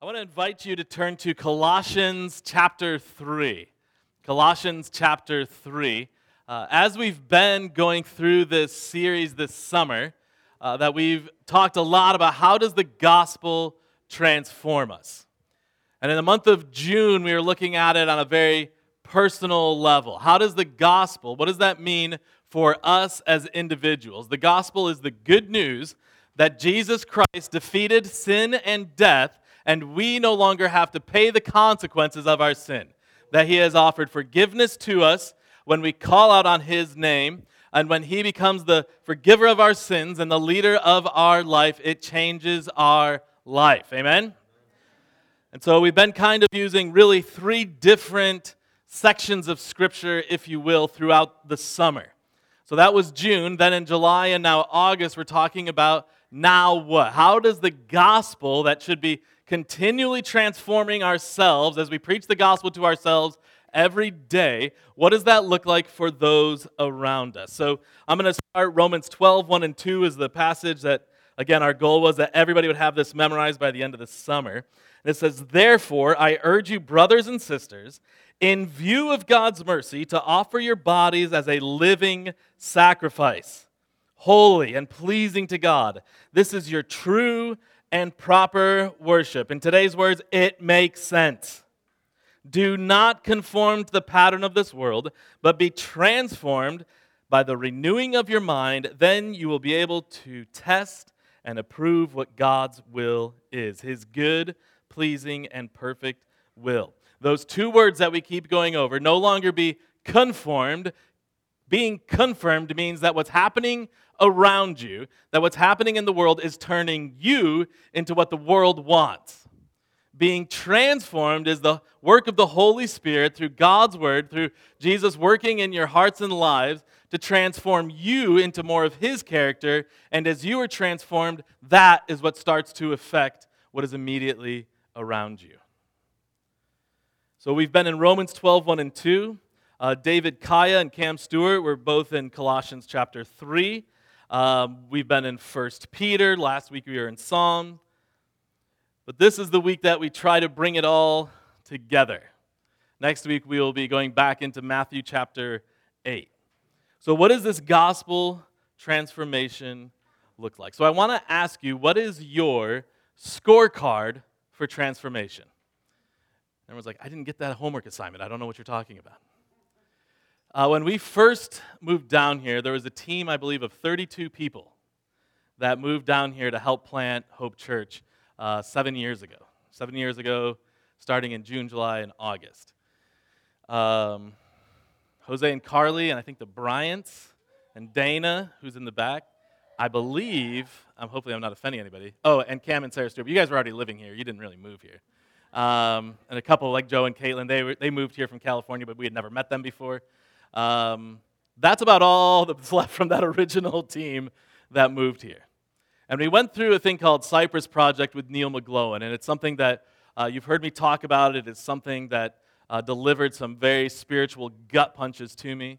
I want to invite you to turn to Colossians chapter 3. Colossians chapter 3. Uh, as we've been going through this series this summer, uh, that we've talked a lot about how does the gospel transform us. And in the month of June, we were looking at it on a very personal level. How does the gospel, what does that mean for us as individuals? The gospel is the good news that Jesus Christ defeated sin and death, and we no longer have to pay the consequences of our sin. That he has offered forgiveness to us when we call out on his name, and when he becomes the forgiver of our sins and the leader of our life, it changes our life. Amen? And so we've been kind of using really three different sections of scripture, if you will, throughout the summer. So that was June. Then in July and now August, we're talking about now what? How does the gospel that should be continually transforming ourselves as we preach the gospel to ourselves every day, what does that look like for those around us? So I'm going to start Romans 12, 1 and 2 is the passage that, again, our goal was that everybody would have this memorized by the end of the summer. And it says, Therefore, I urge you, brothers and sisters, in view of God's mercy, to offer your bodies as a living sacrifice, holy and pleasing to God. This is your true and proper worship. In today's words, it makes sense. Do not conform to the pattern of this world, but be transformed by the renewing of your mind. Then you will be able to test and approve what God's will is his good, pleasing, and perfect will. Those two words that we keep going over no longer be conformed. Being confirmed means that what's happening around you, that what's happening in the world is turning you into what the world wants being transformed is the work of the Holy Spirit through God's Word, through Jesus working in your hearts and lives to transform you into more of His character. And as you are transformed, that is what starts to affect what is immediately around you. So we've been in Romans 12, 1 and 2. Uh, David Kaya and Cam Stewart were both in Colossians chapter 3. Um, we've been in 1 Peter. Last week we were in Psalm. But this is the week that we try to bring it all together. Next week, we will be going back into Matthew chapter 8. So, what does this gospel transformation look like? So, I want to ask you, what is your scorecard for transformation? Everyone's like, I didn't get that homework assignment. I don't know what you're talking about. Uh, when we first moved down here, there was a team, I believe, of 32 people that moved down here to help plant Hope Church uh, seven years ago. Seven years ago, starting in June, July, and August. Um, Jose and Carly, and I think the Bryants, and Dana, who's in the back. I believe, I'm hopefully I'm not offending anybody. Oh, and Cam and Sarah Stewart. You guys were already living here. You didn't really move here. Um, and a couple like Joe and Caitlin, they, were, they moved here from California, but we had never met them before. Um, that's about all that's left from that original team that moved here. And we went through a thing called Cypress Project with Neil McGlowan, and it's something that uh, you've heard me talk about. It is something that uh, delivered some very spiritual gut punches to me.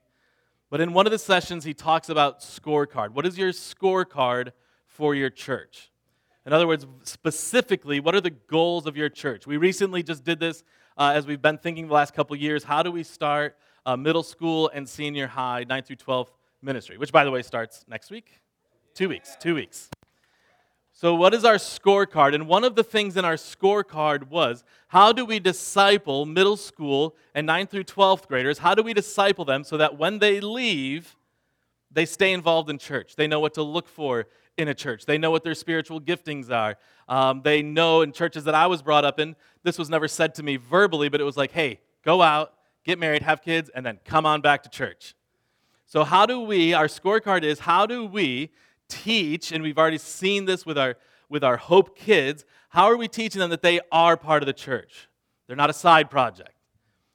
But in one of the sessions, he talks about scorecard. What is your scorecard for your church? In other words, specifically, what are the goals of your church? We recently just did this uh, as we've been thinking the last couple years. How do we start middle school and senior high, 9 through 12 ministry? Which, by the way, starts next week? Two weeks, two weeks. So, what is our scorecard? And one of the things in our scorecard was how do we disciple middle school and 9th through 12th graders? How do we disciple them so that when they leave, they stay involved in church? They know what to look for in a church, they know what their spiritual giftings are. Um, they know in churches that I was brought up in, this was never said to me verbally, but it was like, hey, go out, get married, have kids, and then come on back to church. So, how do we, our scorecard is, how do we teach, and we've already seen this with our, with our Hope kids, how are we teaching them that they are part of the church? They're not a side project.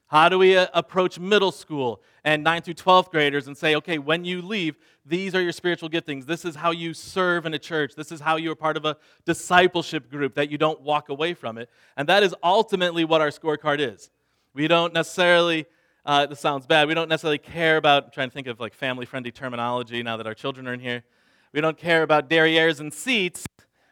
How do we uh, approach middle school and 9th through 12th graders and say, okay, when you leave, these are your spiritual giftings. This is how you serve in a church. This is how you are part of a discipleship group, that you don't walk away from it. And that is ultimately what our scorecard is. We don't necessarily, uh, this sounds bad, we don't necessarily care about, I'm trying to think of like family friendly terminology now that our children are in here. We don't care about derrieres and seats.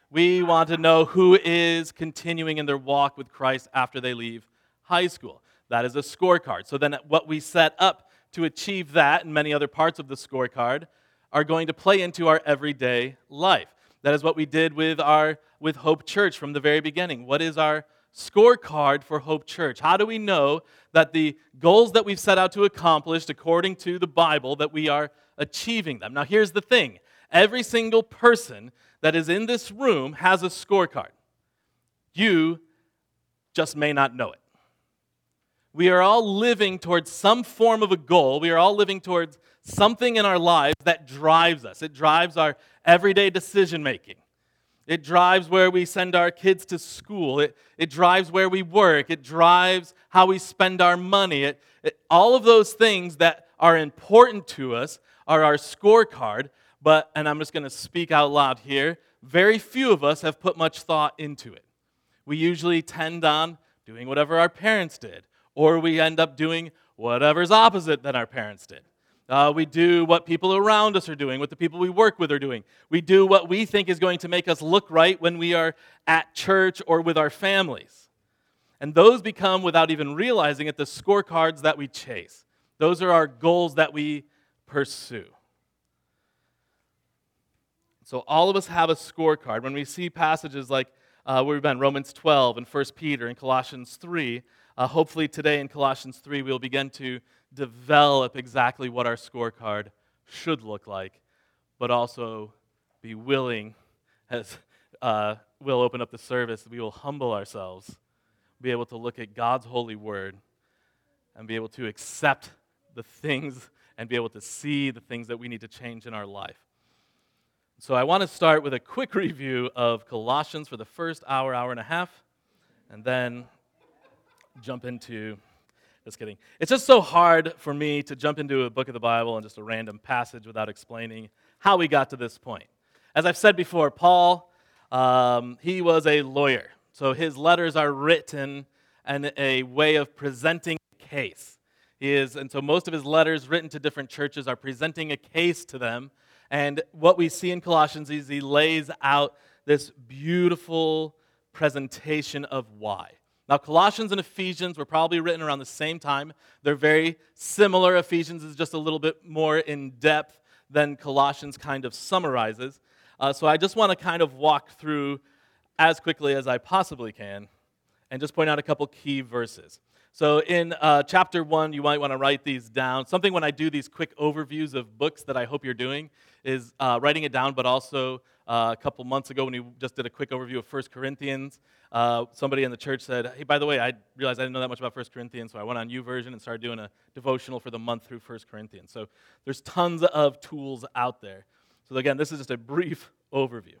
We want to know who is continuing in their walk with Christ after they leave high school. That is a scorecard. So then, what we set up to achieve that and many other parts of the scorecard are going to play into our everyday life. That is what we did with our with Hope Church from the very beginning. What is our scorecard for Hope Church? How do we know that the goals that we've set out to accomplish according to the Bible that we are achieving them? Now here's the thing. Every single person that is in this room has a scorecard. You just may not know it. We are all living towards some form of a goal. We are all living towards something in our lives that drives us. It drives our everyday decision making. It drives where we send our kids to school. It, it drives where we work. It drives how we spend our money. It, it, all of those things that are important to us are our scorecard. But, and I'm just going to speak out loud here, very few of us have put much thought into it. We usually tend on doing whatever our parents did, or we end up doing whatever's opposite than our parents did. Uh, we do what people around us are doing, what the people we work with are doing. We do what we think is going to make us look right when we are at church or with our families. And those become, without even realizing it, the scorecards that we chase. Those are our goals that we pursue. So all of us have a scorecard. When we see passages like uh, where we've been, Romans 12 and 1 Peter and Colossians 3, uh, hopefully today in Colossians 3 we'll begin to develop exactly what our scorecard should look like, but also be willing, as uh, we'll open up the service, we will humble ourselves, be able to look at God's holy word, and be able to accept the things and be able to see the things that we need to change in our life. So I want to start with a quick review of Colossians for the first hour, hour and a half, and then jump into just kidding. It's just so hard for me to jump into a book of the Bible and just a random passage without explaining how we got to this point. As I've said before, Paul, um, he was a lawyer. So his letters are written in a way of presenting a case. He is, and so most of his letters written to different churches are presenting a case to them. And what we see in Colossians is he lays out this beautiful presentation of why. Now, Colossians and Ephesians were probably written around the same time. They're very similar. Ephesians is just a little bit more in depth than Colossians kind of summarizes. Uh, so I just want to kind of walk through as quickly as I possibly can and just point out a couple key verses. So in uh, chapter one, you might want to write these down. Something when I do these quick overviews of books that I hope you're doing is uh, writing it down, but also uh, a couple months ago when we just did a quick overview of 1 Corinthians, uh, somebody in the church said, Hey, by the way, I realized I didn't know that much about 1 Corinthians, so I went on YouVersion and started doing a devotional for the month through 1 Corinthians. So there's tons of tools out there. So again, this is just a brief overview.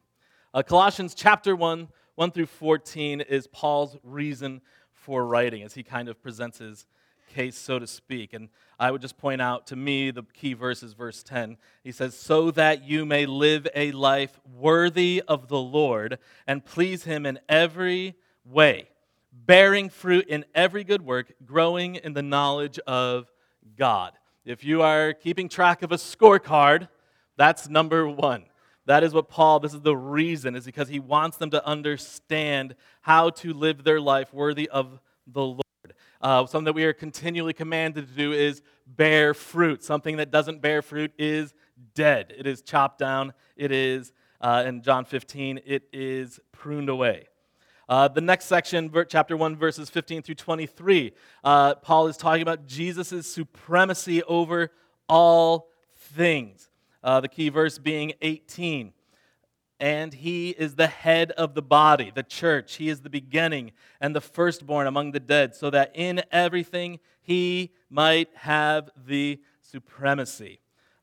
Uh, Colossians chapter 1, 1 through 14 is Paul's reason for writing as he kind of presents his case, so to speak. And I would just point out to me the key verse is verse 10. He says, So that you may live a life worthy of the Lord and please him in every way, bearing fruit in every good work, growing in the knowledge of God. If you are keeping track of a scorecard, that's number one. That is what Paul, this is the reason, is because he wants them to understand how to live their life worthy of the Lord. Uh, something that we are continually commanded to do is bear fruit. Something that doesn't bear fruit is dead. It is chopped down. It is, uh, in John 15, it is pruned away. Uh, the next section, chapter 1, verses 15 through 23, uh, Paul is talking about Jesus' supremacy over all things. Uh, the key verse being 18 and he is the head of the body, the church. He is the beginning and the firstborn among the dead, so that in everything he might have the supremacy.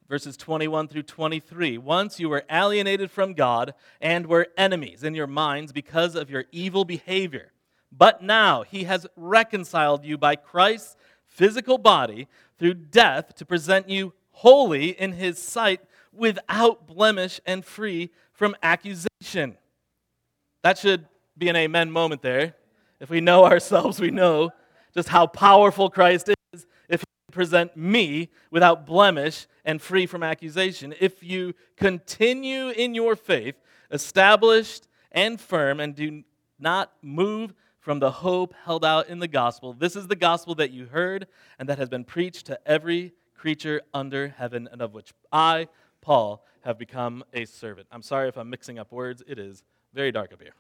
Verses 21 through 23. Once you were alienated from God and were enemies in your minds because of your evil behavior. But now he has reconciled you by Christ's physical body through death to present you holy in his sight without blemish and free from accusation. That should be an amen moment there. If we know ourselves, we know just how powerful Christ is if you present me without blemish and free from accusation. If you continue in your faith, established and firm, and do not move from the hope held out in the gospel. This is the gospel that you heard and that has been preached to every creature under heaven, and of which I, Paul, have become a servant. I'm sorry if I'm mixing up words, it is very dark up here.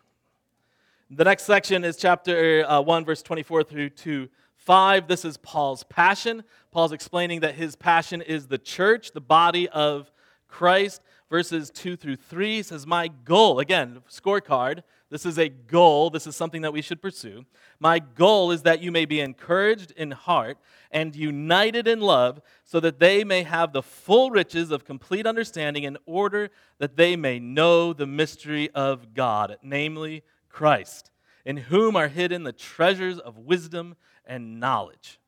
The next section is chapter uh, 1, verse 24 through to 5. This is Paul's passion. Paul's explaining that his passion is the church, the body of Christ. Verses 2 through 3 says, My goal, again, scorecard, this is a goal. This is something that we should pursue. My goal is that you may be encouraged in heart and united in love, so that they may have the full riches of complete understanding in order that they may know the mystery of God, namely Christ, in whom are hidden the treasures of wisdom and knowledge.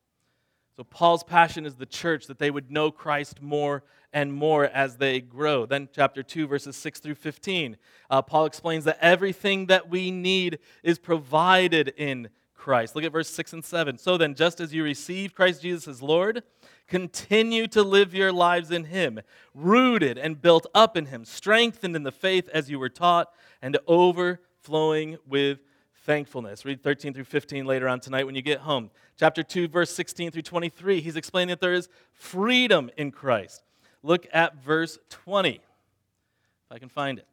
So, Paul's passion is the church, that they would know Christ more and more as they grow. Then, chapter 2, verses 6 through 15, uh, Paul explains that everything that we need is provided in Christ. Look at verse 6 and 7. So then, just as you receive Christ Jesus as Lord, continue to live your lives in Him, rooted and built up in Him, strengthened in the faith as you were taught, and overflowing with thankfulness. Read 13 through 15 later on tonight when you get home. Chapter 2, verse 16 through 23, he's explaining that there is freedom in Christ. Look at verse 20, if I can find it.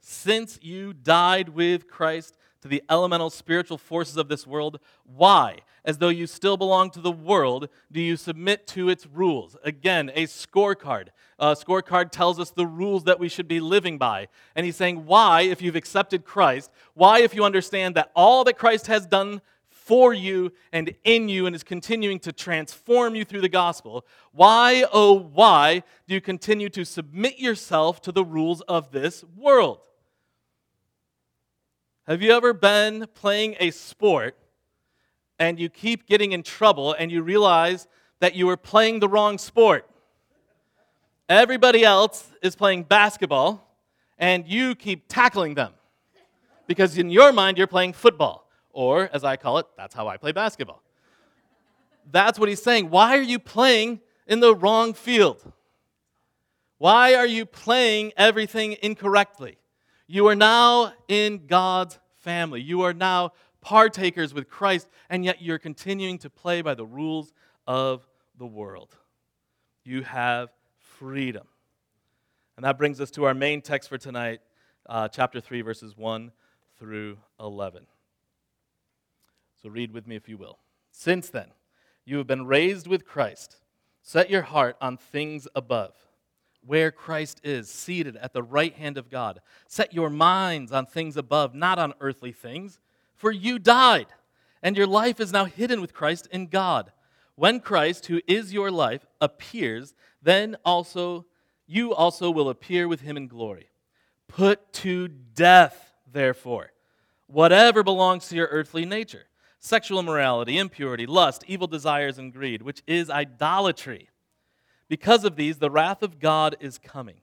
Since you died with Christ to the elemental spiritual forces of this world, why, as though you still belong to the world, do you submit to its rules? Again, a scorecard. A scorecard tells us the rules that we should be living by. And he's saying, why, if you've accepted Christ, why, if you understand that all that Christ has done for you and in you and is continuing to transform you through the gospel, why, oh, why do you continue to submit yourself to the rules of this world? Have you ever been playing a sport and you keep getting in trouble and you realize that you were playing the wrong sport? Everybody else is playing basketball and you keep tackling them because in your mind you're playing football. Or, as I call it, that's how I play basketball. That's what he's saying. Why are you playing in the wrong field? Why are you playing everything incorrectly? You are now in God's family. You are now partakers with Christ, and yet you're continuing to play by the rules of the world. You have freedom. And that brings us to our main text for tonight, uh, chapter 3, verses 1 through 11. So read with me if you will. Since then, you have been raised with Christ. Set your heart on things above where Christ is, seated at the right hand of God. Set your minds on things above, not on earthly things, for you died, and your life is now hidden with Christ in God. When Christ, who is your life, appears, then also you also will appear with him in glory. Put to death, therefore, whatever belongs to your earthly nature sexual immorality, impurity, lust, evil desires, and greed, which is idolatry. Because of these, the wrath of God is coming.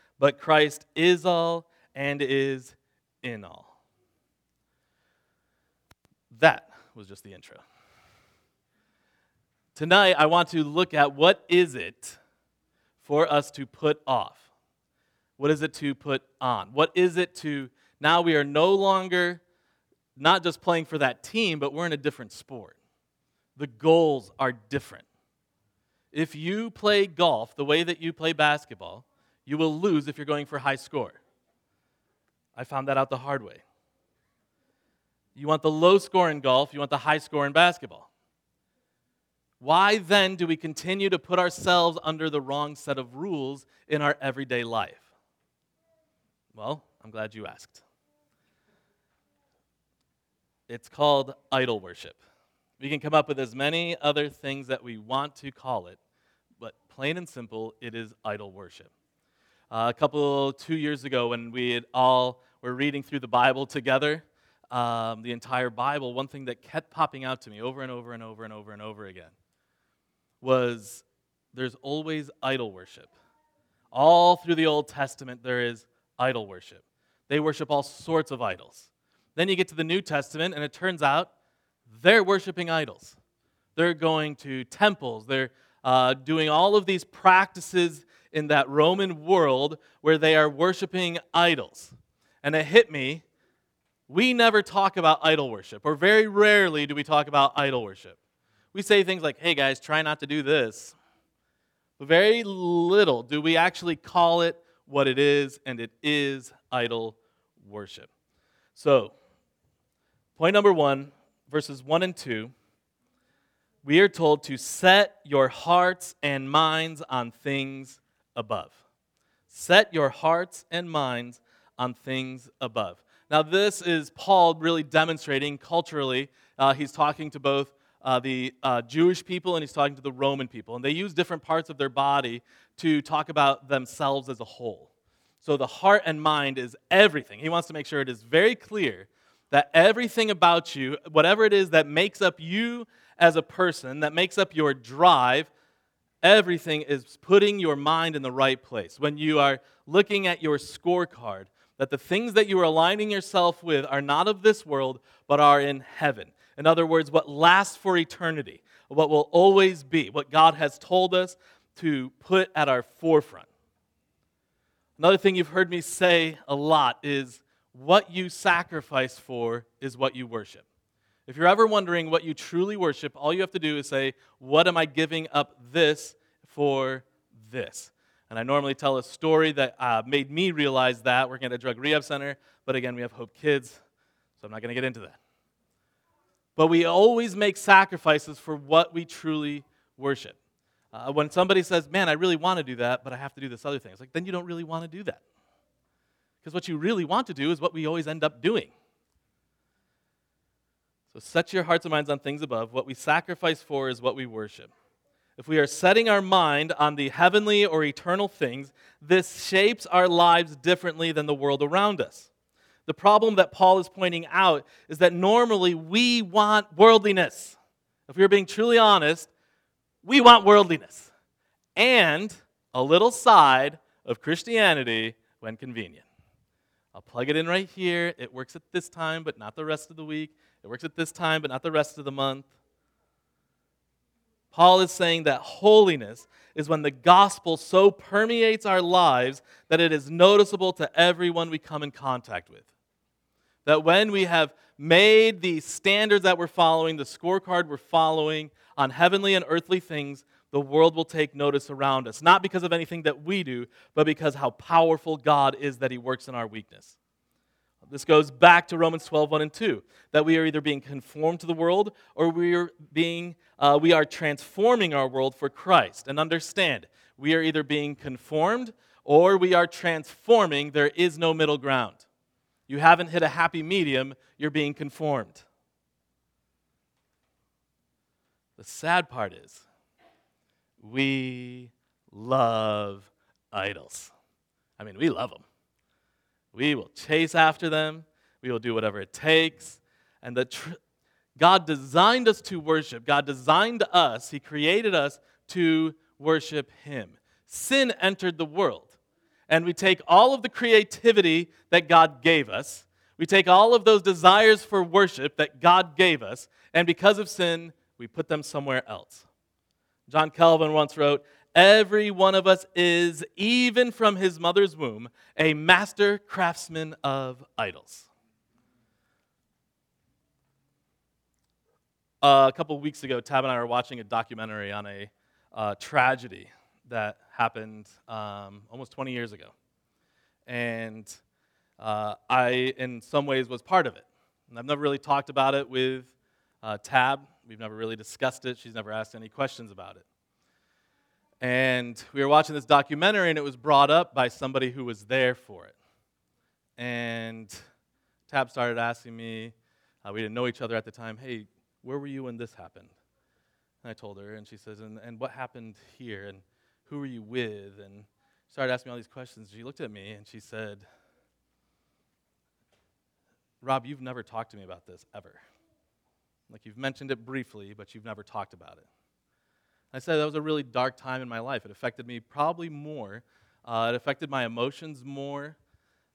but Christ is all and is in all. That was just the intro. Tonight, I want to look at what is it for us to put off? What is it to put on? What is it to, now we are no longer not just playing for that team, but we're in a different sport. The goals are different. If you play golf the way that you play basketball, you will lose if you're going for high score. I found that out the hard way. You want the low score in golf, you want the high score in basketball. Why then do we continue to put ourselves under the wrong set of rules in our everyday life? Well, I'm glad you asked. It's called idol worship. We can come up with as many other things that we want to call it, but plain and simple, it is idol worship. Uh, a couple, two years ago, when we all were reading through the Bible together, um, the entire Bible, one thing that kept popping out to me over and over and over and over and over again was there's always idol worship. All through the Old Testament, there is idol worship. They worship all sorts of idols. Then you get to the New Testament, and it turns out they're worshiping idols. They're going to temples, they're uh, doing all of these practices in that Roman world where they are worshiping idols. And it hit me we never talk about idol worship, or very rarely do we talk about idol worship. We say things like, hey guys, try not to do this. But very little do we actually call it what it is, and it is idol worship. So, point number one, verses one and two, we are told to set your hearts and minds on things above. Set your hearts and minds on things above. Now, this is Paul really demonstrating culturally. Uh, he's talking to both uh, the uh, Jewish people and he's talking to the Roman people. And they use different parts of their body to talk about themselves as a whole. So the heart and mind is everything. He wants to make sure it is very clear that everything about you, whatever it is that makes up you as a person, that makes up your drive, everything is putting your mind in the right place. When you are looking at your scorecard, that the things that you are aligning yourself with are not of this world, but are in heaven. In other words, what lasts for eternity, what will always be, what God has told us to put at our forefront. Another thing you've heard me say a lot is what you sacrifice for is what you worship. If you're ever wondering what you truly worship, all you have to do is say, What am I giving up this for this? And I normally tell a story that uh, made me realize that working at a drug rehab center. But again, we have Hope Kids, so I'm not going to get into that. But we always make sacrifices for what we truly worship. Uh, when somebody says, Man, I really want to do that, but I have to do this other thing, it's like, then you don't really want to do that. Because what you really want to do is what we always end up doing. So set your hearts and minds on things above. What we sacrifice for is what we worship. If we are setting our mind on the heavenly or eternal things, this shapes our lives differently than the world around us. The problem that Paul is pointing out is that normally we want worldliness. If we are being truly honest, we want worldliness and a little side of Christianity when convenient. I'll plug it in right here. It works at this time, but not the rest of the week. It works at this time, but not the rest of the month. Paul is saying that holiness is when the gospel so permeates our lives that it is noticeable to everyone we come in contact with. That when we have made the standards that we're following, the scorecard we're following on heavenly and earthly things, the world will take notice around us. Not because of anything that we do, but because how powerful God is that He works in our weakness. This goes back to Romans 12, 1 and 2, that we are either being conformed to the world or we are, being, uh, we are transforming our world for Christ. And understand, we are either being conformed or we are transforming. There is no middle ground. You haven't hit a happy medium, you're being conformed. The sad part is, we love idols. I mean, we love them. We will chase after them. We will do whatever it takes. And the tr- God designed us to worship. God designed us. He created us to worship Him. Sin entered the world. And we take all of the creativity that God gave us, we take all of those desires for worship that God gave us, and because of sin, we put them somewhere else. John Calvin once wrote, Every one of us is, even from his mother's womb, a master craftsman of idols. Uh, a couple weeks ago, Tab and I were watching a documentary on a uh, tragedy that happened um, almost 20 years ago. And uh, I, in some ways, was part of it. And I've never really talked about it with uh, Tab. We've never really discussed it. She's never asked any questions about it. And we were watching this documentary, and it was brought up by somebody who was there for it. And Tab started asking me, uh, we didn't know each other at the time, hey, where were you when this happened? And I told her, and she says, and, and what happened here? And who were you with? And started asking me all these questions. She looked at me and she said, Rob, you've never talked to me about this ever. Like you've mentioned it briefly, but you've never talked about it. I said that was a really dark time in my life. It affected me probably more. Uh, it affected my emotions more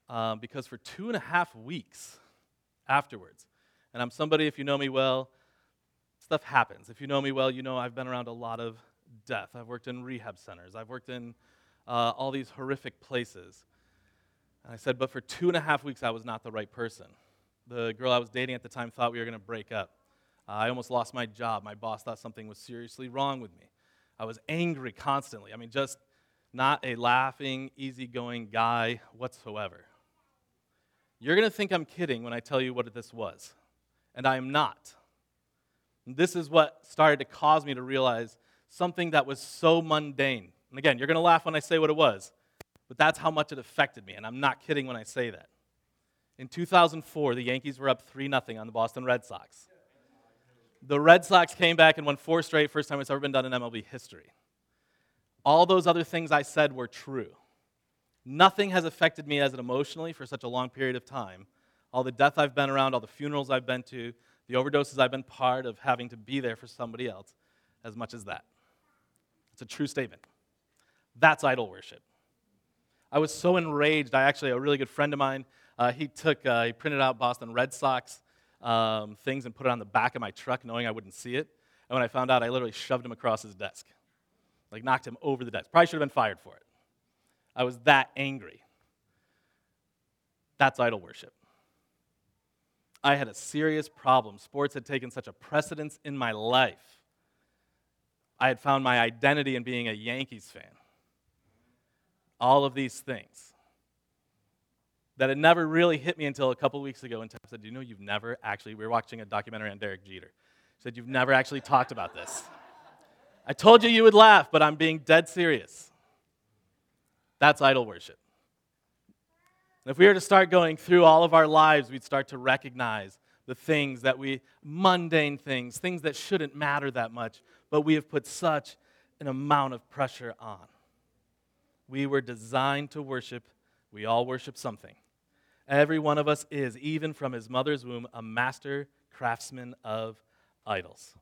uh, because for two and a half weeks afterwards, and I'm somebody, if you know me well, stuff happens. If you know me well, you know I've been around a lot of death. I've worked in rehab centers, I've worked in uh, all these horrific places. And I said, but for two and a half weeks, I was not the right person. The girl I was dating at the time thought we were going to break up. Uh, I almost lost my job. My boss thought something was seriously wrong with me. I was angry constantly. I mean, just not a laughing, easygoing guy whatsoever. You're going to think I'm kidding when I tell you what this was, and I am not. This is what started to cause me to realize something that was so mundane. And again, you're going to laugh when I say what it was, but that's how much it affected me, and I'm not kidding when I say that. In 2004, the Yankees were up 3 0 on the Boston Red Sox. The Red Sox came back and won four straight, first time it's ever been done in MLB history. All those other things I said were true. Nothing has affected me as it emotionally for such a long period of time. All the death I've been around, all the funerals I've been to, the overdoses I've been part of having to be there for somebody else, as much as that. It's a true statement. That's idol worship. I was so enraged. I actually, a really good friend of mine, uh, he took, uh, he printed out Boston Red Sox um, things and put it on the back of my truck, knowing I wouldn't see it. And when I found out, I literally shoved him across his desk, like knocked him over the desk. Probably should have been fired for it. I was that angry. That's idol worship. I had a serious problem. Sports had taken such a precedence in my life. I had found my identity in being a Yankees fan. All of these things that it never really hit me until a couple weeks ago when Tim said, Do you know you've never actually, we were watching a documentary on Derek Jeter. He said, You've never actually talked about this. I told you you would laugh, but I'm being dead serious. That's idol worship. And if we were to start going through all of our lives, we'd start to recognize the things that we, mundane things, things that shouldn't matter that much, but we have put such an amount of pressure on. We were designed to worship, we all worship something. Every one of us is, even from his mother's womb, a master craftsman of idols.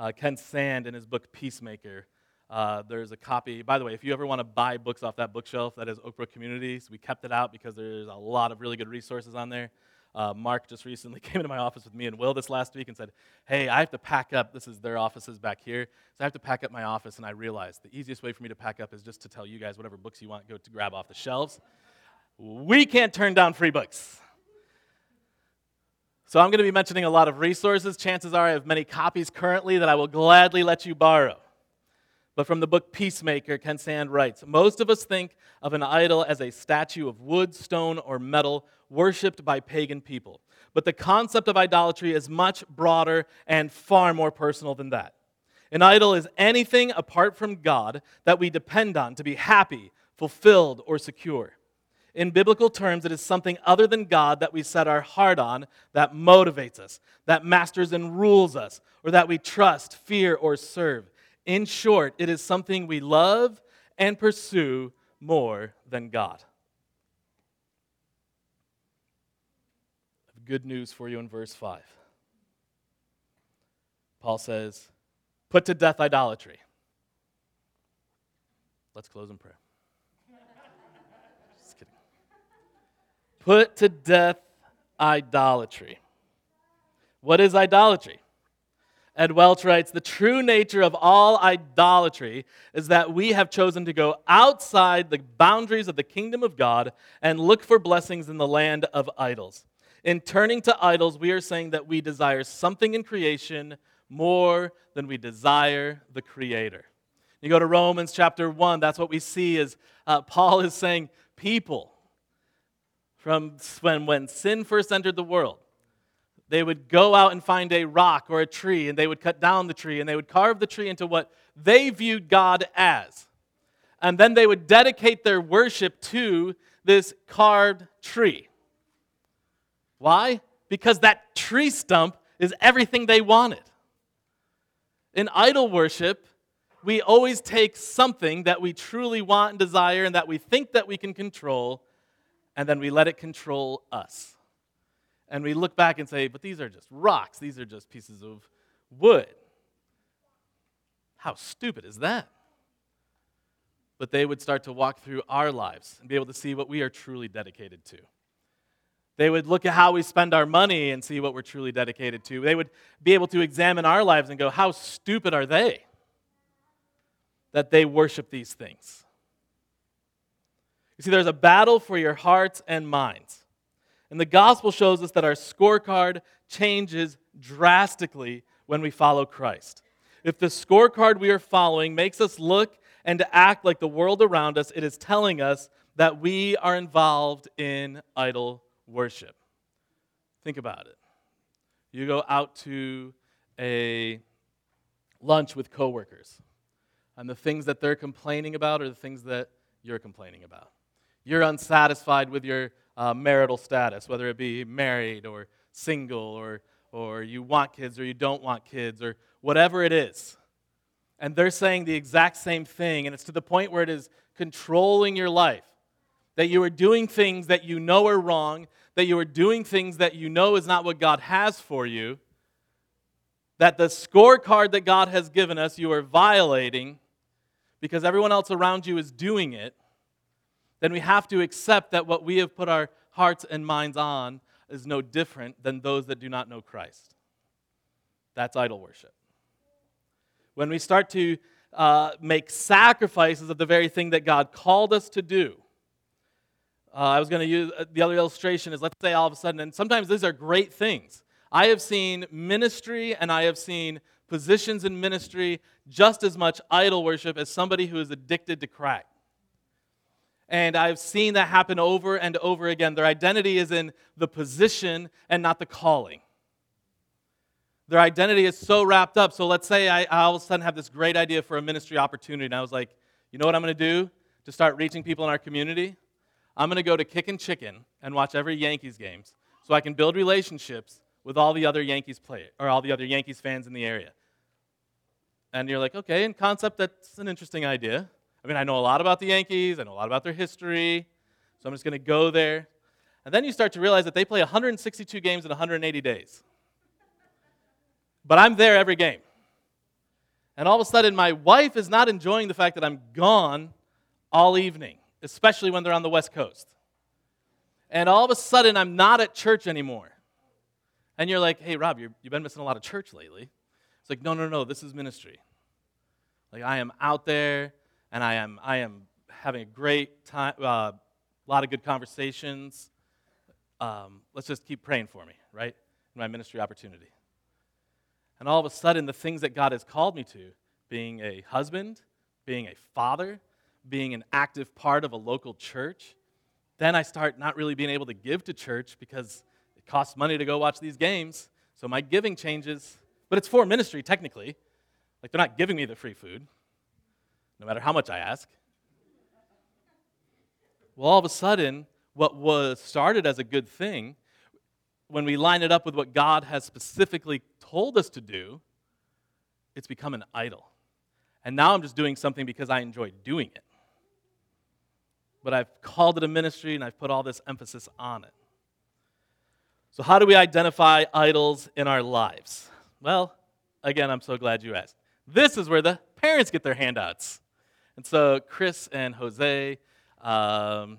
Uh, Ken Sande, in his book Peacemaker, uh, there's a copy. By the way, if you ever want to buy books off that bookshelf, that is Oakbrook Communities. We kept it out because there's a lot of really good resources on there. Uh, Mark just recently came into my office with me and Will this last week and said, Hey, I have to pack up. This is their offices back here. So I have to pack up my office. And I realized the easiest way for me to pack up is just to tell you guys whatever books you want, go to grab off the shelves. We can't turn down free books. So I'm going to be mentioning a lot of resources. Chances are I have many copies currently that I will gladly let you borrow. But from the book Peacemaker, Ken Sande writes Most of us think of an idol as a statue of wood, stone, or metal worshipped by pagan people. But the concept of idolatry is much broader and far more personal than that. An idol is anything apart from God that we depend on to be happy, fulfilled, or secure in biblical terms, it is something other than God that we set our heart on that motivates us, that masters and rules us, or that we trust, fear, or serve. In short, it is something we love and pursue more than God. Good news for you in verse 5. Paul says, Put to death idolatry. Let's close in prayer. Put to death idolatry. What is idolatry? Ed Welch writes The true nature of all idolatry is that we have chosen to go outside the boundaries of the kingdom of God and look for blessings in the land of idols. In turning to idols, we are saying that we desire something in creation more than we desire the Creator. You go to Romans chapter 1, that's what we see is uh, Paul is saying, people, from when, when sin first entered the world. They would go out and find a rock or a tree, and they would cut down the tree, and they would carve the tree into what they viewed God as. And then they would dedicate their worship to this carved tree. Why? Because that tree stump is everything they wanted. In idol worship, we always take something that we truly want and desire and that we think that we can control and then we let it control us. and we look back and say, but these are just rocks, these are just pieces of wood. How stupid is that? But they would start to walk through our lives and be able to see what we are truly dedicated to. They would look at how we spend our money and see what we're truly dedicated to. They would be able to examine our lives and go, How stupid are they that they worship these things? You see, there's a battle for your hearts and minds. And the gospel shows us that our scorecard changes drastically when we follow Christ. If the scorecard we are following makes us look and act like the world around us, it is telling us that we are involved in idol worship. Think about it. You go out to a lunch with coworkers, and the things that they're complaining about are the things that you're complaining about. You're unsatisfied with your uh, marital status, whether it be married or single, or, or you want kids or you don't want kids, or whatever it is. And they're saying the exact same thing, and it's to the point where it is controlling your life. That you are doing things that you know are wrong, that you are doing things that you know is not what God has for you, that the scorecard that God has given us you are violating because everyone else around you is doing it then we have to accept that what we have put our hearts and minds on is no different than those that do not know Christ. That's idol worship. When we start to uh, make sacrifices of the very thing that God called us to do, uh, I was going to use uh, the other illustration is let's say all of a sudden, and sometimes these are great things. I have seen ministry and I have seen positions in ministry just as much idol worship as somebody who is addicted to crack. And I've seen that happen over and over again. Their identity is in the position and not the calling. Their identity is so wrapped up. So let's say I, I all of a sudden have this great idea for a ministry opportunity, and I was like, you know what I'm going to do to start reaching people in our community? I'm going to go to Kickin' Chicken and watch every Yankees games so I can build relationships with all the other Yankees players or all the other Yankees fans in the area. And you're like, okay, in concept, that's an interesting idea. I mean, I know a lot about the Yankees, I know a lot about their history, so I'm just going to go there. And then you start to realize that they play 162 games in 180 days. But I'm there every game. And all of a sudden, my wife is not enjoying the fact that I'm gone all evening, especially when they're on the West Coast. And all of a sudden, I'm not at church anymore. And you're like, hey, Rob, you have been missing a lot of church lately. It's like, no, no, no, this is ministry. Like, I am out there and I am, I am having a great time, a uh, lot of good conversations. Um, let's just keep praying for me, right? In my ministry opportunity. And all of a sudden, the things that God has called me to, being a husband, being a father, being an active part of a local church, then I start not really being able to give to church because it costs money to go watch these games. So my giving changes, but it's for ministry technically. Like they're not giving me the free food no matter how much I ask. Well, all of a sudden, what was started as a good thing, when we line it up with what God has specifically told us to do, it's become an idol. And now I'm just doing something because I enjoy doing it. But I've called it a ministry and I've put all this emphasis on it. So, how do we identify idols in our lives? Well, again, I'm so glad you asked. This is where the parents get their handouts. And so Chris and Jose, um,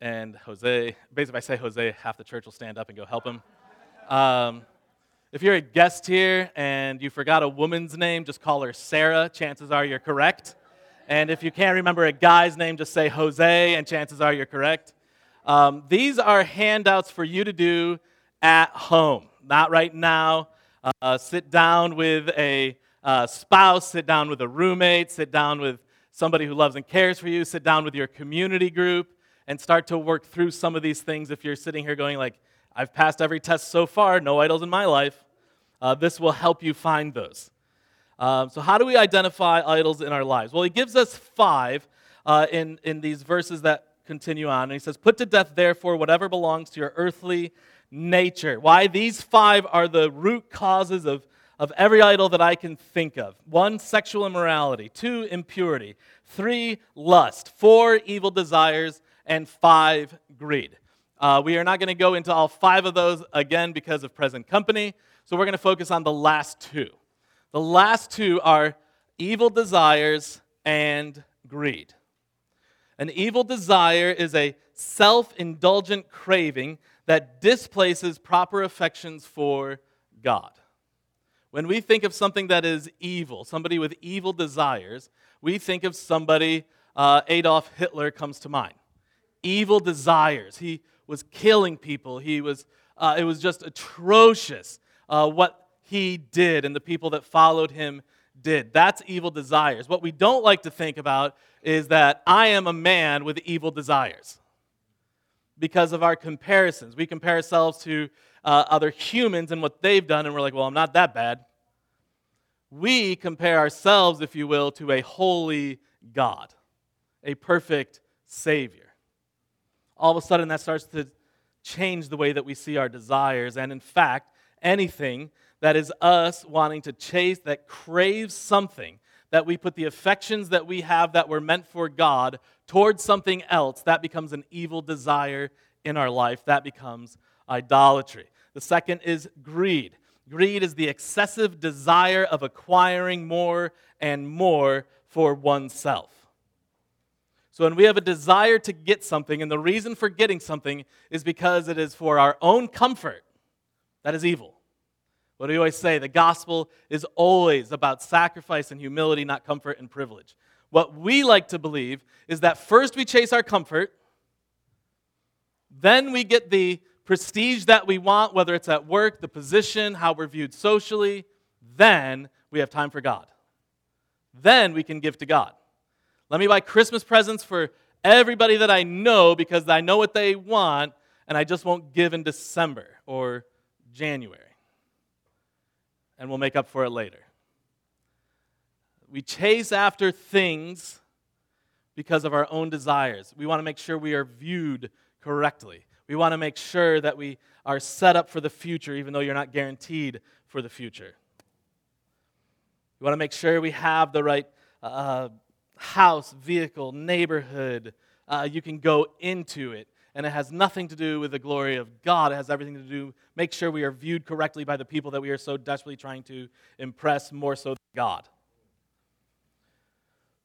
and Jose, basically, if I say Jose, half the church will stand up and go help him. Um, if you're a guest here and you forgot a woman's name, just call her Sarah. Chances are you're correct. And if you can't remember a guy's name, just say Jose, and chances are you're correct. Um, these are handouts for you to do at home, not right now. Uh, sit down with a uh, spouse, sit down with a roommate, sit down with somebody who loves and cares for you, sit down with your community group and start to work through some of these things. If you're sitting here going like, I've passed every test so far, no idols in my life, uh, this will help you find those. Um, so, how do we identify idols in our lives? Well, he gives us five uh, in, in these verses that continue on. And he says, Put to death, therefore, whatever belongs to your earthly nature. Why? These five are the root causes of of every idol that I can think of. One, sexual immorality. Two, impurity. Three, lust. Four, evil desires. And five, greed. Uh, we are not going to go into all five of those again because of present company, so we're going to focus on the last two. The last two are evil desires and greed. An evil desire is a self indulgent craving that displaces proper affections for God. When we think of something that is evil, somebody with evil desires, we think of somebody, uh, Adolf Hitler comes to mind. Evil desires. He was killing people. He was, uh, it was just atrocious uh, what he did and the people that followed him did. That's evil desires. What we don't like to think about is that I am a man with evil desires because of our comparisons. We compare ourselves to uh, other humans and what they've done, and we're like, well, I'm not that bad. We compare ourselves, if you will, to a holy God, a perfect Savior. All of a sudden, that starts to change the way that we see our desires. And in fact, anything that is us wanting to chase, that craves something, that we put the affections that we have that were meant for God towards something else, that becomes an evil desire in our life. That becomes idolatry. The second is greed. Greed is the excessive desire of acquiring more and more for oneself. So, when we have a desire to get something, and the reason for getting something is because it is for our own comfort, that is evil. What do we always say? The gospel is always about sacrifice and humility, not comfort and privilege. What we like to believe is that first we chase our comfort, then we get the prestige that we want, whether it's at work, the position, how we're viewed socially, then we have time for God. Then we can give to God. Let me buy Christmas presents for everybody that I know because I know what they want, and I just won't give in December or January and we'll make up for it later. We chase after things because of our own desires. We want to make sure we are viewed correctly. We want to make sure that we are set up for the future, even though you're not guaranteed for the future. We want to make sure we have the right uh, house, vehicle, neighborhood. Uh, you can go into it and it has nothing to do with the glory of God. It has everything to do make sure we are viewed correctly by the people that we are so desperately trying to impress more so than God.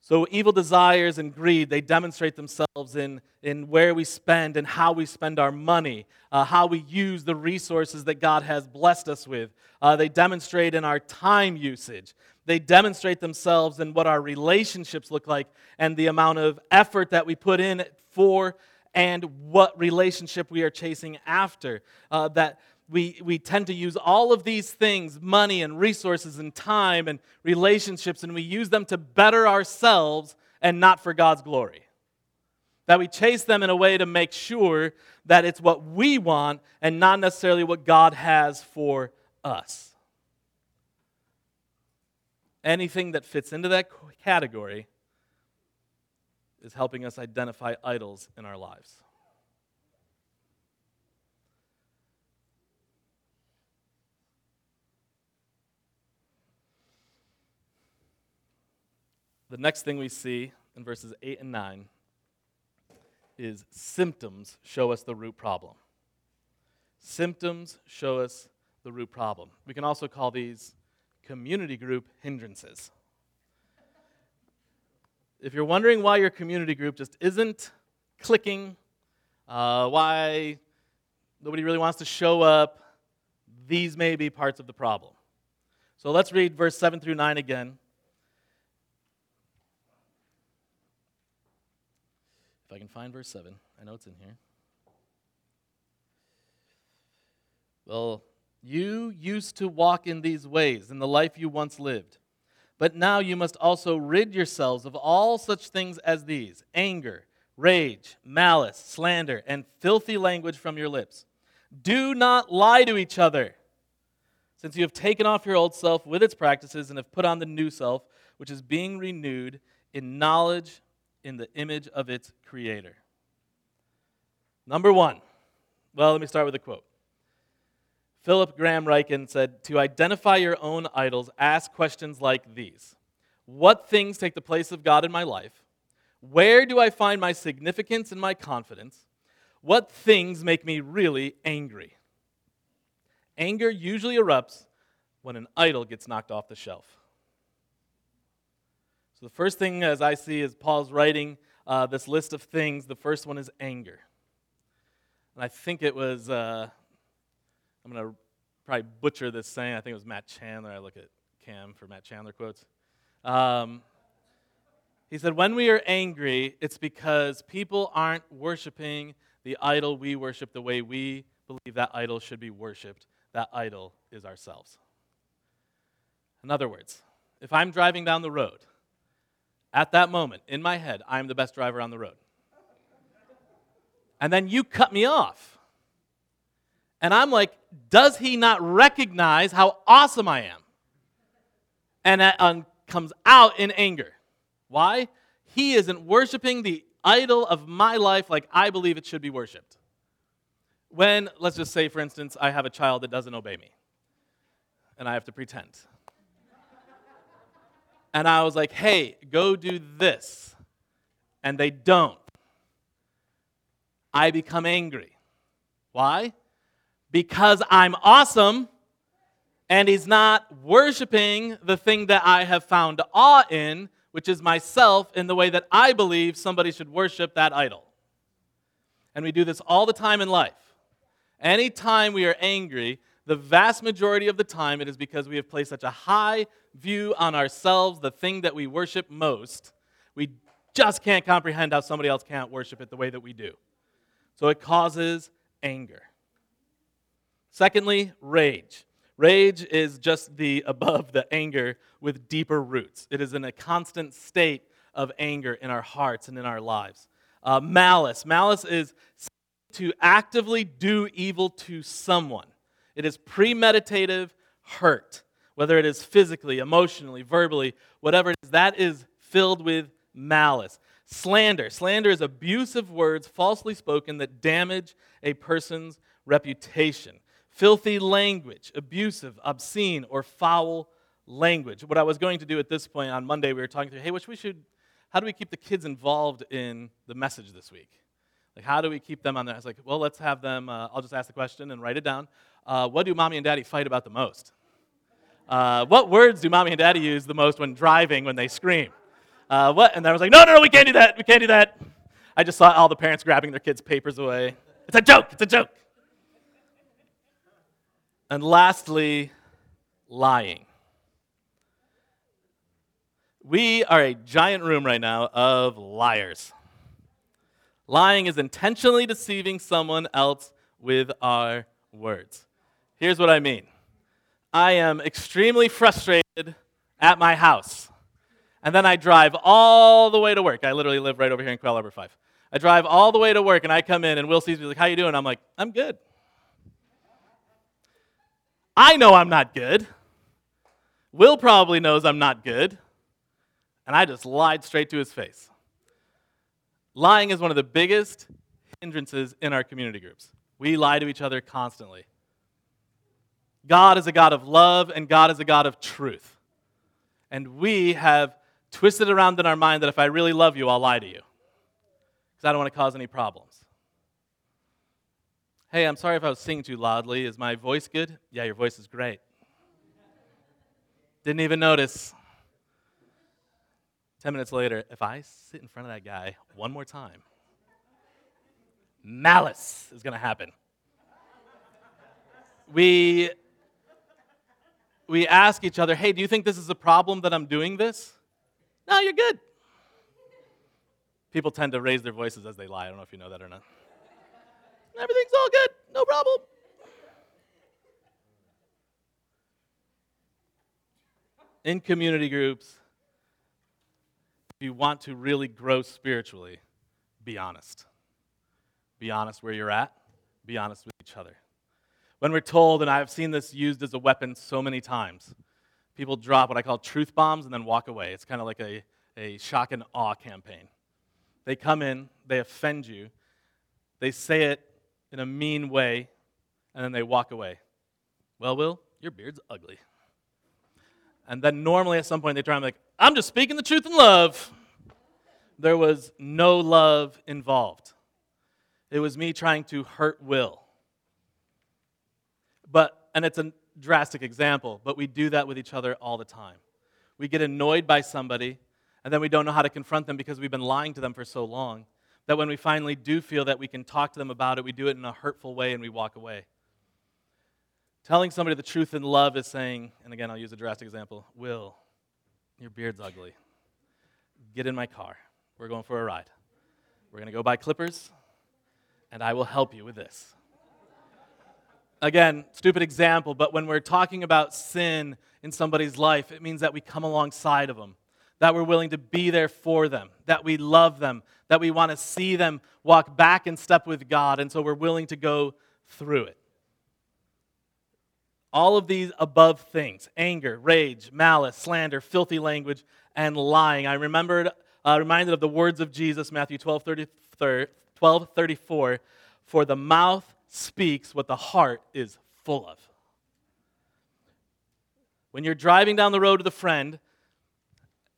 So evil desires and greed, they demonstrate themselves in, in where we spend and how we spend our money, uh, how we use the resources that God has blessed us with. Uh, they demonstrate in our time usage. They demonstrate themselves in what our relationships look like and the amount of effort that we put in for and what relationship we are chasing after. Uh, that we, we tend to use all of these things money and resources and time and relationships and we use them to better ourselves and not for God's glory. That we chase them in a way to make sure that it's what we want and not necessarily what God has for us. Anything that fits into that category is helping us identify idols in our lives. The next thing we see in verses 8 and 9 is symptoms show us the root problem. Symptoms show us the root problem. We can also call these community group hindrances if you're wondering why your community group just isn't clicking, uh, why nobody really wants to show up, these may be parts of the problem. So let's read verse 7 through 9 again. If I can find verse 7, I know it's in here. Well, you used to walk in these ways in the life you once lived. But now you must also rid yourselves of all such things as these anger, rage, malice, slander, and filthy language from your lips. Do not lie to each other, since you have taken off your old self with its practices and have put on the new self, which is being renewed in knowledge in the image of its creator. Number one. Well, let me start with a quote. Philip Graham Ryken said, To identify your own idols, ask questions like these What things take the place of God in my life? Where do I find my significance and my confidence? What things make me really angry? Anger usually erupts when an idol gets knocked off the shelf. So, the first thing, as I see, is Paul's writing uh, this list of things. The first one is anger. And I think it was, uh, I'm going to probably butcher this saying. I think it was Matt Chandler. I look at Cam for Matt Chandler quotes. Um, he said, When we are angry, it's because people aren't worshiping the idol we worship the way we believe that idol should be worshiped. That idol is ourselves. In other words, if I'm driving down the road, at that moment, in my head, I'm the best driver on the road. And then you cut me off. And I'm like, does he not recognize how awesome I am? And that um, comes out in anger. Why? He isn't worshiping the idol of my life like I believe it should be worshiped. When, let's just say, for instance, I have a child that doesn't obey me, and I have to pretend. And I was like, hey, go do this, and they don't. I become angry. Why? Because I'm awesome and he's not worshiping the thing that I have found awe in, which is myself, in the way that I believe somebody should worship that idol. And we do this all the time in life. Anytime we are angry, the vast majority of the time it is because we have placed such a high view on ourselves, the thing that we worship most, we just can't comprehend how somebody else can't worship it the way that we do. So it causes anger. Secondly, rage. Rage is just the above the anger with deeper roots. It is in a constant state of anger in our hearts and in our lives. Uh, malice. Malice is to actively do evil to someone. It is premeditative hurt, whether it is physically, emotionally, verbally, whatever it is, that is filled with malice. Slander. Slander is abusive words falsely spoken that damage a person's reputation filthy language, abusive, obscene, or foul language. What I was going to do at this point on Monday, we were talking through, hey, which we should, how do we keep the kids involved in the message this week? Like, how do we keep them on there? I was like, well, let's have them, uh, I'll just ask the question and write it down. Uh, what do mommy and daddy fight about the most? Uh, what words do mommy and daddy use the most when driving when they scream? Uh, what? And I was like, no, no, no, we can't do that. We can't do that. I just saw all the parents grabbing their kids' papers away. It's a joke. It's a joke. And lastly, lying. We are a giant room right now of liars. Lying is intentionally deceiving someone else with our words. Here's what I mean I am extremely frustrated at my house. And then I drive all the way to work. I literally live right over here in Quail Harbor 5. I drive all the way to work and I come in and Will sees me like, How you doing? I'm like, I'm good. I know I'm not good. Will probably knows I'm not good. And I just lied straight to his face. Lying is one of the biggest hindrances in our community groups. We lie to each other constantly. God is a God of love, and God is a God of truth. And we have twisted around in our mind that if I really love you, I'll lie to you. Because I don't want to cause any problems. Hey, I'm sorry if I was singing too loudly. Is my voice good? Yeah, your voice is great. Didn't even notice. 10 minutes later, if I sit in front of that guy one more time, malice is going to happen. We, we ask each other, hey, do you think this is a problem that I'm doing this? No, you're good. People tend to raise their voices as they lie. I don't know if you know that or not. Everything's all good. No problem. In community groups, if you want to really grow spiritually, be honest. Be honest where you're at, be honest with each other. When we're told, and I've seen this used as a weapon so many times, people drop what I call truth bombs and then walk away. It's kind of like a, a shock and awe campaign. They come in, they offend you, they say it in a mean way, and then they walk away. Well, Will, your beard's ugly. And then normally at some point they try and be like, I'm just speaking the truth in love. There was no love involved. It was me trying to hurt Will. But, and it's a drastic example, but we do that with each other all the time. We get annoyed by somebody, and then we don't know how to confront them because we've been lying to them for so long that when we finally do feel that we can talk to them about it, we do it in a hurtful way and we walk away. Telling somebody the truth in love is saying, and again, I'll use a drastic example Will, your beard's ugly. Get in my car. We're going for a ride. We're going to go buy clippers, and I will help you with this. Again, stupid example, but when we're talking about sin in somebody's life, it means that we come alongside of them, that we're willing to be there for them, that we love them, that we want to see them walk back in step with God, and so we're willing to go through it. All of these above things anger, rage, malice, slander, filthy language, and lying. I remembered, uh, reminded of the words of Jesus, Matthew 12, 30, 12 34. For the mouth speaks what the heart is full of. When you're driving down the road with a friend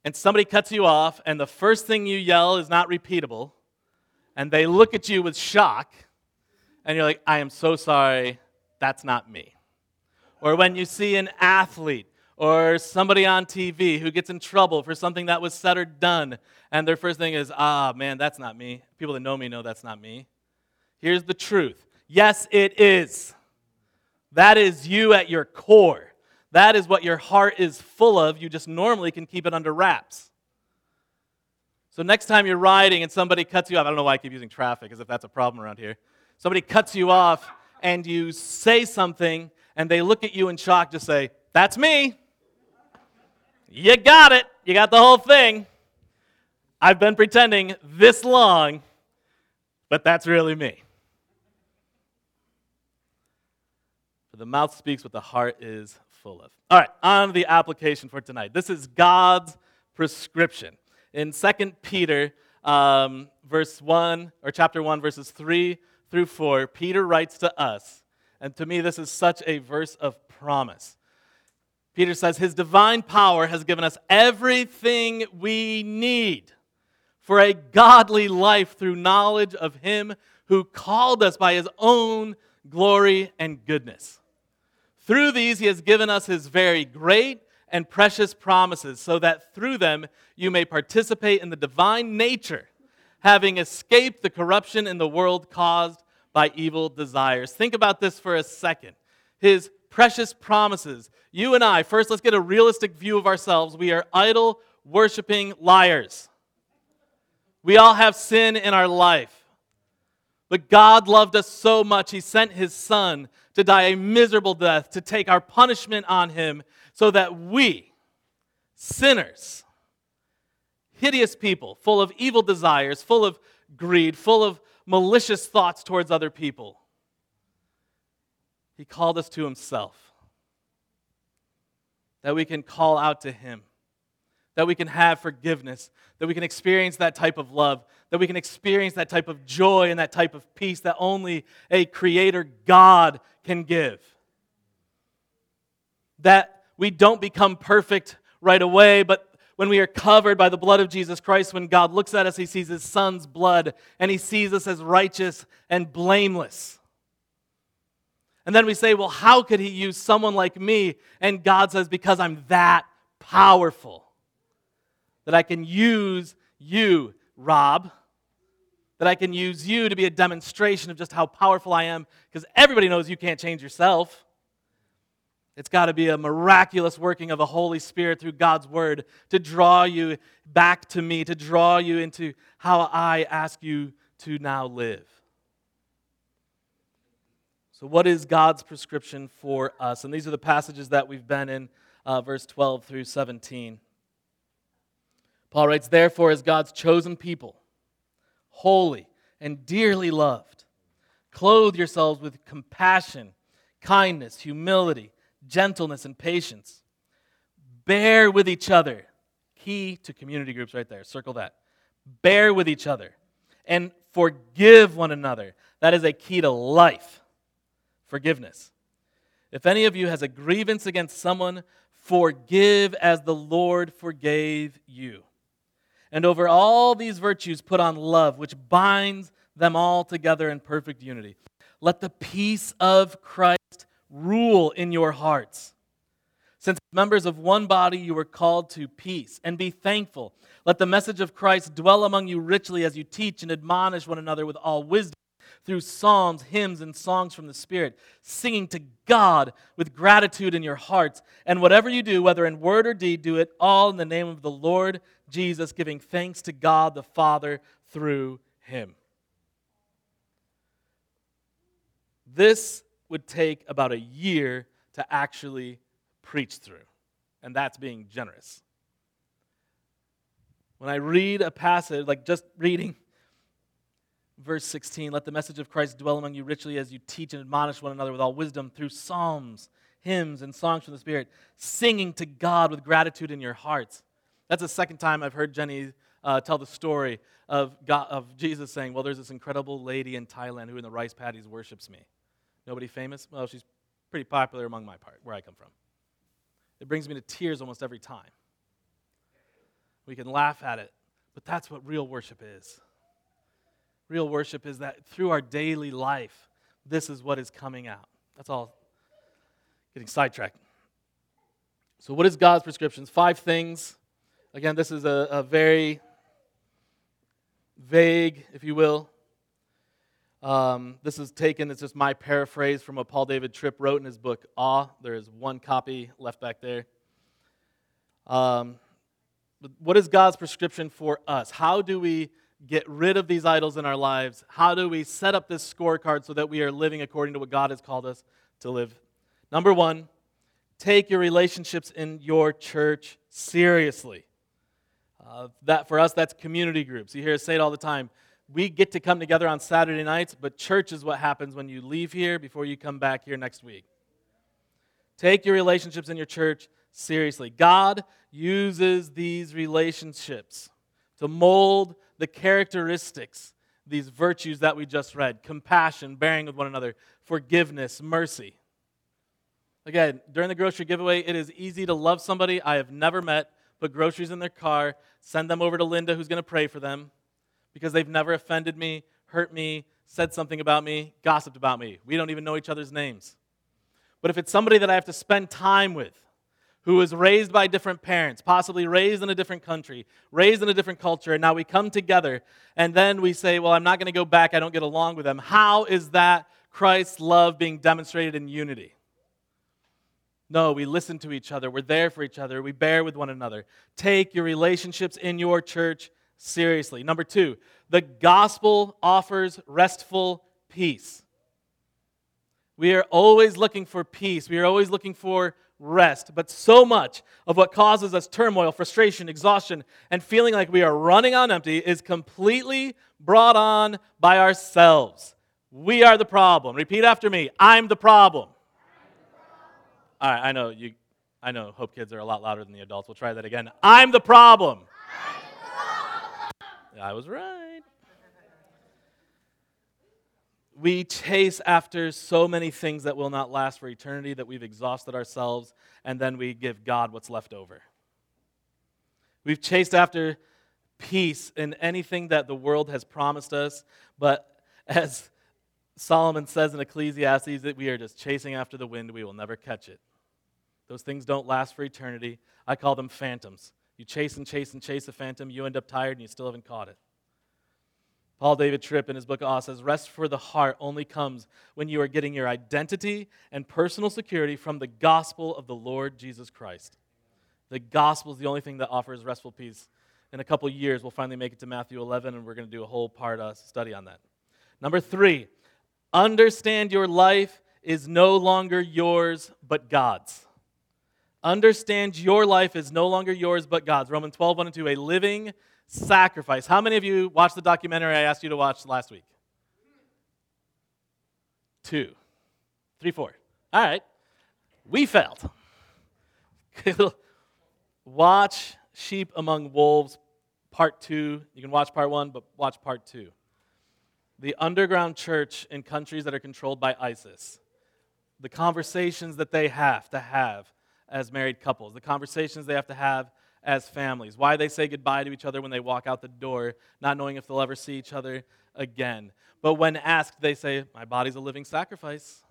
and somebody cuts you off, and the first thing you yell is not repeatable, and they look at you with shock, and you're like, I am so sorry, that's not me or when you see an athlete or somebody on TV who gets in trouble for something that was said or done, and their first thing is, ah, man, that's not me. People that know me know that's not me. Here's the truth yes, it is. That is you at your core. That is what your heart is full of. You just normally can keep it under wraps. So, next time you're riding and somebody cuts you off, I don't know why I keep using traffic as if that's a problem around here. Somebody cuts you off and you say something and they look at you in shock, just say, That's me. You got it. You got the whole thing. I've been pretending this long, but that's really me. For the mouth speaks what the heart is full of. All right, on the application for tonight. This is God's prescription. In 2 Peter, um, verse 1, or chapter 1, verses 3 through 4, Peter writes to us and to me, this is such a verse of promise. Peter says, His divine power has given us everything we need for a godly life through knowledge of Him who called us by His own glory and goodness. Through these, He has given us His very great and precious promises, so that through them you may participate in the divine nature, having escaped the corruption in the world caused by evil desires. Think about this for a second. His precious promises. You and I, first, let's get a realistic view of ourselves. We are idol worshiping liars. We all have sin in our life. But God loved us so much, He sent His Son to die a miserable death, to take our punishment on Him, so that we, sinners, hideous people, full of evil desires, full of greed, full of malicious thoughts towards other people. He called us to Himself. That we can call out to Him. That we can have forgiveness. That we can experience that type of love. That we can experience that type of joy and that type of peace that only a Creator God can give. That we don't become perfect right away, but when we are covered by the blood of Jesus Christ, when God looks at us, he sees his son's blood and he sees us as righteous and blameless. And then we say, well, how could he use someone like me? And God says, because I'm that powerful, that I can use you, Rob, that I can use you to be a demonstration of just how powerful I am, because everybody knows you can't change yourself. It's got to be a miraculous working of the Holy Spirit through God's Word to draw you back to me, to draw you into how I ask you to now live. So, what is God's prescription for us? And these are the passages that we've been in, uh, verse 12 through 17. Paul writes, Therefore, as God's chosen people, holy and dearly loved, clothe yourselves with compassion, kindness, humility gentleness, and patience. Bear with each other. Key to community groups right there. Circle that. Bear with each other and forgive one another. That is a key to life. Forgiveness. If any of you has a grievance against someone, forgive as the Lord forgave you. And over all these virtues, put on love, which binds them all together in perfect unity. Let the peace of Christ rule in your hearts. Since members of one body, you were called to peace, and be thankful. Let the message of Christ dwell among you richly as you teach and admonish one another with all wisdom through psalms, hymns, and songs from the Spirit, singing to God with gratitude in your hearts. And whatever you do, whether in word or deed, do it all in the name of the Lord Jesus, giving thanks to God the Father through him. This would take about a year to actually preach through, and that's being generous. When I read a passage, like just reading verse 16 let the message of Christ dwell among you richly as you teach and admonish one another with all wisdom through psalms, hymns, and songs from the Spirit, singing to God with gratitude in your hearts. That's the second time I've heard Jenny uh, tell the story of, God, of Jesus saying, Well, there's this incredible lady in Thailand who in the rice paddies worships me. Nobody famous? Well, she's pretty popular among my part, where I come from. It brings me to tears almost every time. We can laugh at it, but that's what real worship is. Real worship is that through our daily life, this is what is coming out. That's all. Getting sidetracked. So, what is God's prescriptions? Five things. Again, this is a, a very vague, if you will. Um, this is taken, it's just my paraphrase from what Paul David Tripp wrote in his book, Awe. There is one copy left back there. Um, what is God's prescription for us? How do we get rid of these idols in our lives? How do we set up this scorecard so that we are living according to what God has called us to live? Number one, take your relationships in your church seriously. Uh, that for us, that's community groups. You hear us say it all the time. We get to come together on Saturday nights, but church is what happens when you leave here before you come back here next week. Take your relationships in your church seriously. God uses these relationships to mold the characteristics, these virtues that we just read compassion, bearing with one another, forgiveness, mercy. Again, during the grocery giveaway, it is easy to love somebody I have never met, put groceries in their car, send them over to Linda, who's going to pray for them because they've never offended me, hurt me, said something about me, gossiped about me. We don't even know each other's names. But if it's somebody that I have to spend time with, who was raised by different parents, possibly raised in a different country, raised in a different culture, and now we come together and then we say, Well, I'm not going to go back, I don't get along with them. How is that Christ's love being demonstrated in unity? No, we listen to each other, we're there for each other, we bear with one another. Take your relationships in your church seriously. Number two, the gospel offers restful peace. We are always looking for peace. We are always looking for rest. But so much of what causes us turmoil, frustration, exhaustion, and feeling like we are running on empty is completely brought on by ourselves. We are the problem. Repeat after me I'm the problem. All right, I know you. I know Hope kids are a lot louder than the adults. We'll try that again. I'm the problem. I'm the problem. I was right we chase after so many things that will not last for eternity that we've exhausted ourselves, and then we give God what's left over. We've chased after peace in anything that the world has promised us, but as Solomon says in Ecclesiastes, that we are just chasing after the wind, we will never catch it. Those things don't last for eternity. I call them phantoms. You chase and chase and chase a phantom, you end up tired and you still haven't caught it. Paul David Tripp in his book Awe says, Rest for the heart only comes when you are getting your identity and personal security from the gospel of the Lord Jesus Christ. The gospel is the only thing that offers restful peace. In a couple years, we'll finally make it to Matthew 11, and we're going to do a whole part uh, study on that. Number three, understand your life is no longer yours but God's. Understand your life is no longer yours but God's. Romans 12, 1 and 2, a living sacrifice. How many of you watched the documentary I asked you to watch last week? Two, three, four. All right. We failed. watch Sheep Among Wolves, part two. You can watch part one, but watch part two. The underground church in countries that are controlled by ISIS. The conversations that they have to have as married couples, the conversations they have to have as families, why they say goodbye to each other when they walk out the door, not knowing if they'll ever see each other again. But when asked, they say, My body's a living sacrifice.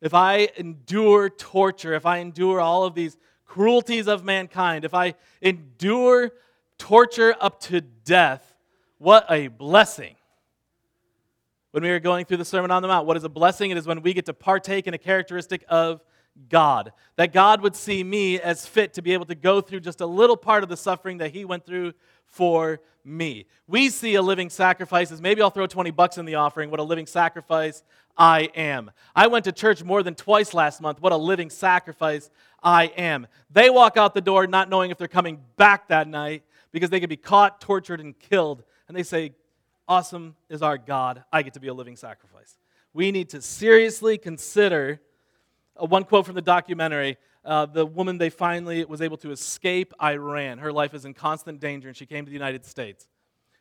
If I endure torture, if I endure all of these cruelties of mankind, if I endure torture up to death, what a blessing. When we are going through the Sermon on the Mount, what is a blessing? It is when we get to partake in a characteristic of God. That God would see me as fit to be able to go through just a little part of the suffering that He went through for me. We see a living sacrifice as maybe I'll throw 20 bucks in the offering. What a living sacrifice I am. I went to church more than twice last month. What a living sacrifice I am. They walk out the door not knowing if they're coming back that night because they could be caught, tortured, and killed. And they say, Awesome is our God. I get to be a living sacrifice. We need to seriously consider uh, one quote from the documentary uh, the woman they finally was able to escape Iran. Her life is in constant danger, and she came to the United States.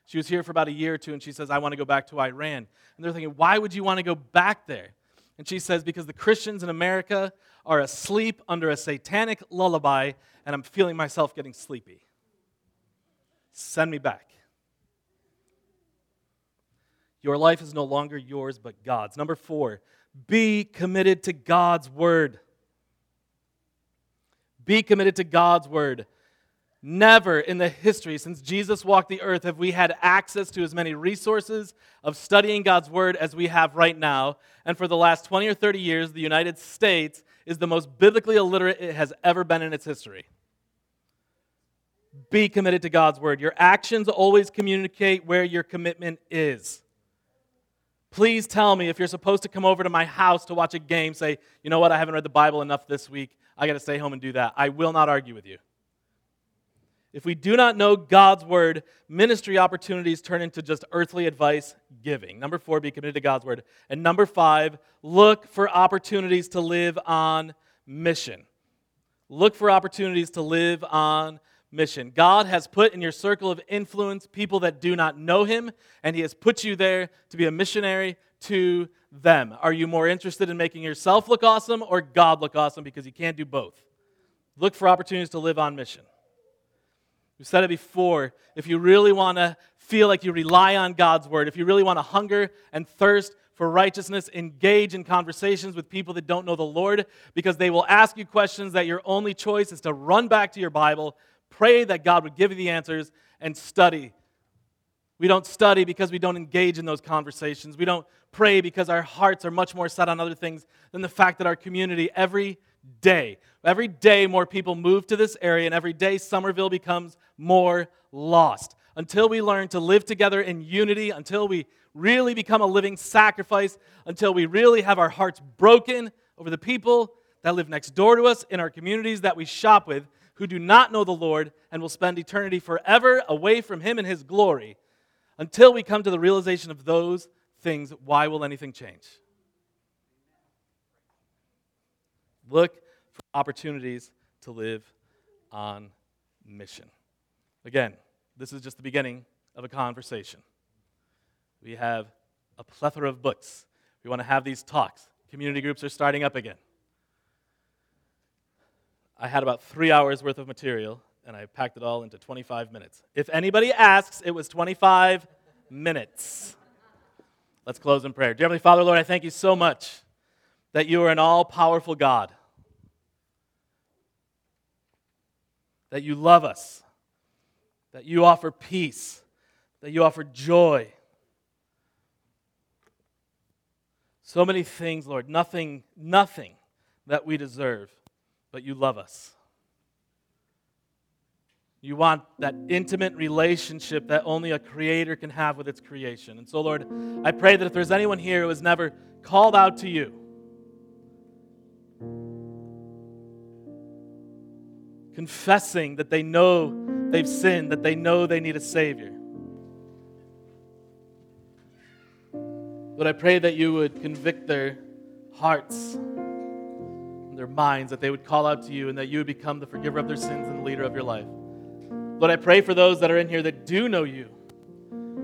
She was here for about a year or two, and she says, I want to go back to Iran. And they're thinking, why would you want to go back there? And she says, because the Christians in America are asleep under a satanic lullaby, and I'm feeling myself getting sleepy. Send me back. Your life is no longer yours, but God's. Number four, be committed to God's word. Be committed to God's word. Never in the history since Jesus walked the earth have we had access to as many resources of studying God's word as we have right now. And for the last 20 or 30 years, the United States is the most biblically illiterate it has ever been in its history. Be committed to God's word. Your actions always communicate where your commitment is. Please tell me if you're supposed to come over to my house to watch a game, say, you know what, I haven't read the Bible enough this week. I got to stay home and do that. I will not argue with you. If we do not know God's word, ministry opportunities turn into just earthly advice giving. Number four, be committed to God's word. And number five, look for opportunities to live on mission. Look for opportunities to live on mission. God has put in your circle of influence people that do not know Him, and He has put you there to be a missionary to them. Are you more interested in making yourself look awesome or God look awesome? Because you can't do both. Look for opportunities to live on mission. We've said it before. If you really want to feel like you rely on God's word, if you really want to hunger and thirst for righteousness, engage in conversations with people that don't know the Lord because they will ask you questions that your only choice is to run back to your Bible, Pray that God would give you the answers and study. We don't study because we don't engage in those conversations. We don't pray because our hearts are much more set on other things than the fact that our community every day, every day more people move to this area, and every day Somerville becomes more lost. Until we learn to live together in unity, until we really become a living sacrifice, until we really have our hearts broken over the people that live next door to us in our communities that we shop with, who do not know the Lord and will spend eternity forever away from Him and His glory. Until we come to the realization of those things, why will anything change? Look for opportunities to live on mission. Again, this is just the beginning of a conversation. We have a plethora of books. We want to have these talks. Community groups are starting up again. I had about three hours worth of material, and I packed it all into 25 minutes. If anybody asks, it was 25 minutes. Let's close in prayer. Dear Heavenly Father, Lord, I thank you so much that you are an all powerful God, that you love us, that you offer peace, that you offer joy. So many things, Lord, nothing, nothing that we deserve but you love us. You want that intimate relationship that only a creator can have with its creation. And so, Lord, I pray that if there's anyone here who has never called out to you, confessing that they know they've sinned, that they know they need a Savior. Lord, I pray that you would convict their hearts their minds, that they would call out to you and that you would become the forgiver of their sins and the leader of your life. Lord, I pray for those that are in here that do know you,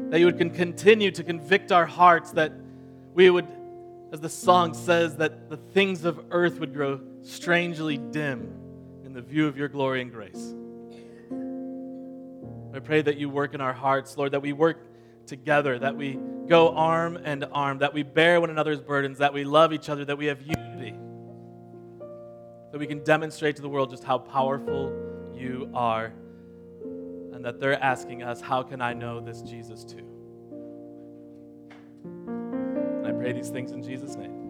that you would continue to convict our hearts, that we would, as the song says, that the things of earth would grow strangely dim in the view of your glory and grace. I pray that you work in our hearts, Lord, that we work together, that we go arm and arm, that we bear one another's burdens, that we love each other, that we have unity, that we can demonstrate to the world just how powerful you are, and that they're asking us, How can I know this Jesus too? And I pray these things in Jesus' name.